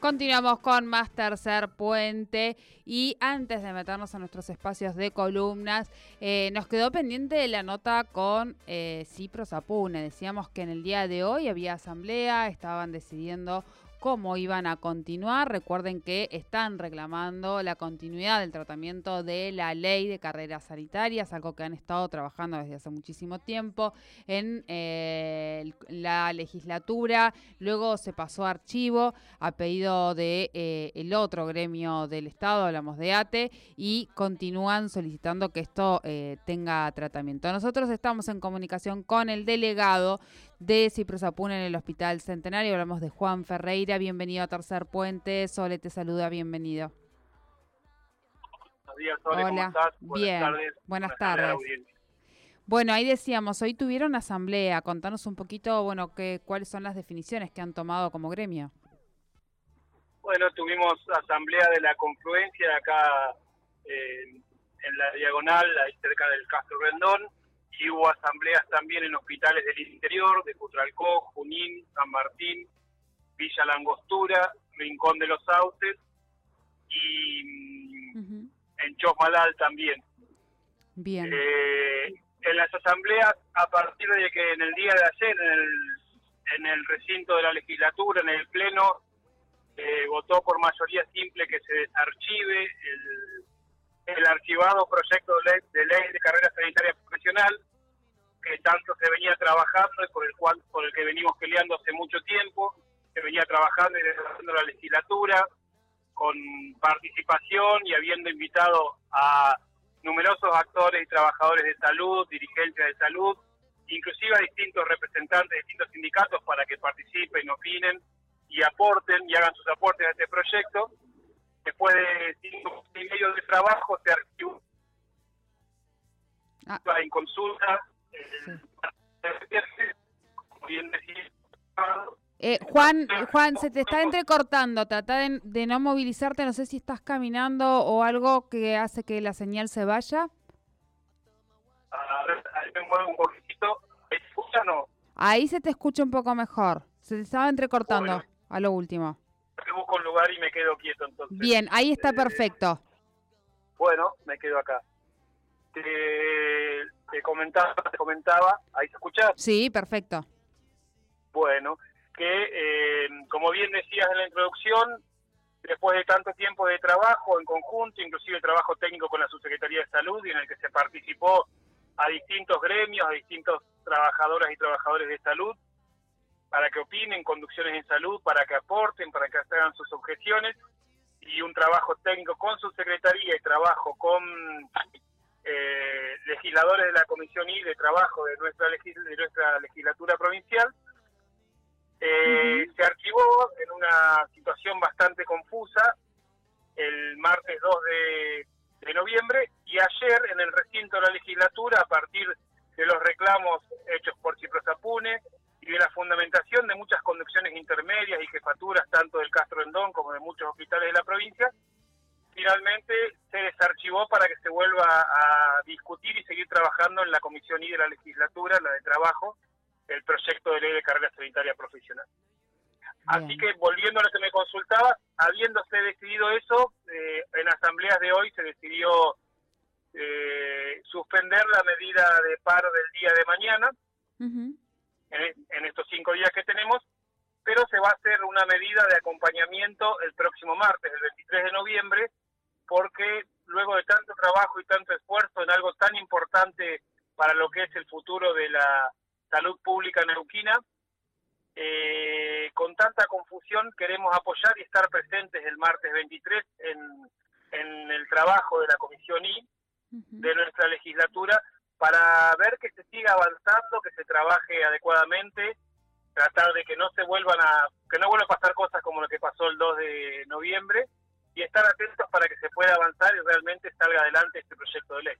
Continuamos con más tercer puente y antes de meternos a nuestros espacios de columnas, eh, nos quedó pendiente la nota con eh, Cipro Sapune. Decíamos que en el día de hoy había asamblea, estaban decidiendo cómo iban a continuar. Recuerden que están reclamando la continuidad del tratamiento de la ley de carreras sanitarias, algo que han estado trabajando desde hace muchísimo tiempo en eh, la legislatura. Luego se pasó a archivo a pedido de eh, otro gremio del Estado, hablamos de ATE, y continúan solicitando que esto eh, tenga tratamiento. Nosotros estamos en comunicación con el delegado de Ciprosapun en el Hospital Centenario. Hablamos de Juan Ferreira. Bienvenido a Tercer Puente. Sole te saluda, bienvenido. Buenos días, Sole, ¿cómo estás? Buenas Bien. tardes. Buenas, tardes. Bueno, ahí decíamos, hoy tuvieron asamblea. Contanos un poquito, bueno, que, cuáles son las definiciones que han tomado como gremio. Bueno, tuvimos asamblea de la confluencia acá eh, en la diagonal, ahí cerca del Castro Rendón y hubo asambleas también en hospitales del interior, de Cutralcó, Junín, San Martín, Villa Langostura, Rincón de los Sauces y en Chosmalal también. Bien. Eh, en las asambleas, a partir de que en el día de ayer, en el, en el recinto de la legislatura, en el pleno, eh, votó por mayoría simple que se desarchive el, el archivado proyecto de ley, de ley de carrera sanitaria profesional que tanto se venía trabajando y por el cual por el que venimos peleando hace mucho tiempo, se venía trabajando y desarrollando la legislatura con participación y habiendo invitado a numerosos actores y trabajadores de salud, dirigentes de salud, inclusive a distintos representantes de distintos sindicatos para que participen, opinen y aporten y hagan sus aportes a este proyecto. Después de cinco y medio de trabajo se archivó ah. en consulta eh, Juan, Juan, se te está entrecortando. Trata de, no movilizarte. No sé si estás caminando o algo que hace que la señal se vaya. A ver, ahí me muevo un poquitito. ¿Me escucha no? Ahí se te escucha un poco mejor. Se te estaba entrecortando a lo último. Me busco un lugar y me quedo quieto entonces. Bien, ahí está eh, perfecto. Bueno, me quedo acá. Te te comentaba, te comentaba, ¿ahí se escucha? Sí, perfecto. Bueno, que eh, como bien decías en la introducción, después de tanto tiempo de trabajo en conjunto, inclusive trabajo técnico con la Subsecretaría de Salud y en el que se participó a distintos gremios, a distintos trabajadoras y trabajadores de salud, para que opinen conducciones en salud, para que aporten, para que hagan sus objeciones, y un trabajo técnico con su secretaría y trabajo con eh, legisladores de la Comisión I de Trabajo de nuestra, de nuestra legislatura provincial. Eh, se archivó en una situación bastante confusa el martes 2 de, noviembre y ayer en el recinto de la legislatura, a partir de los reclamos hechos por Ciprosapune y de la fundamentación de muchas conducciones intermedias y jefaturas tanto del Castro Endón como de muchos hospitales de la provincia, finalmente se desarchivó para que se vuelva a discutir y seguir trabajando en la Comisión I de la legislatura, la de trabajo, el proyecto de ley de carrera sanitaria profesional. Así que volviendo a lo que me consultaba, habiéndose decidido eso, eh, en asambleas de hoy se decidió eh, suspender la medida de paro del día de mañana, en estos cinco días que tenemos, pero se va a hacer una medida de acompañamiento el próximo martes, el 23 de noviembre, porque luego de tanto trabajo y tanto esfuerzo en algo tan importante para lo que es el futuro de la salud pública neuquina, eh, con tanta confusión queremos apoyar y estar presentes el martes 23 en, en el trabajo de la Comisión I de nuestra legislatura para ver que se siga avanzando, que se trabaje adecuadamente tratar de que no se vuelvan a, que no vuelvan a pasar cosas como lo que pasó el 2 de noviembre y estar atentos para que se pueda avanzar y realmente salga adelante este proyecto de ley.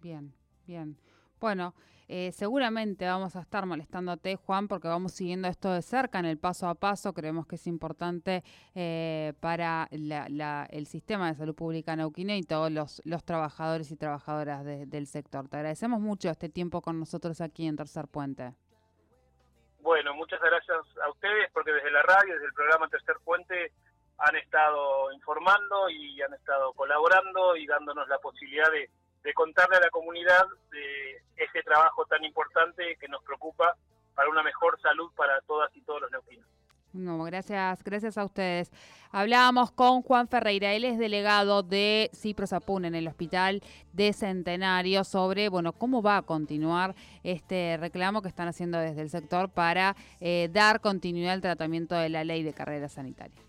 Bien, bien. Bueno, eh, seguramente vamos a estar molestándote, Juan, porque vamos siguiendo esto de cerca en el paso a paso. Creemos que es importante eh, para el sistema de salud pública neuquino y todos los, los trabajadores y trabajadoras del sector. Te agradecemos mucho este tiempo con nosotros aquí en Tercer Puente. Bueno, muchas gracias a ustedes porque desde la radio, desde el programa Tercer Puente, han estado informando y han estado colaborando y dándonos la posibilidad de, contarle a la comunidad de ese trabajo tan importante que nos preocupa para una mejor salud para todas y todos los neuquinos. No, gracias, gracias a ustedes. Hablábamos con Juan Ferreira, él es delegado de Ciprosapun en el Hospital de Centenario sobre, bueno, cómo va a continuar este reclamo que están haciendo desde el sector para eh, dar continuidad al tratamiento de la ley de carrera sanitaria.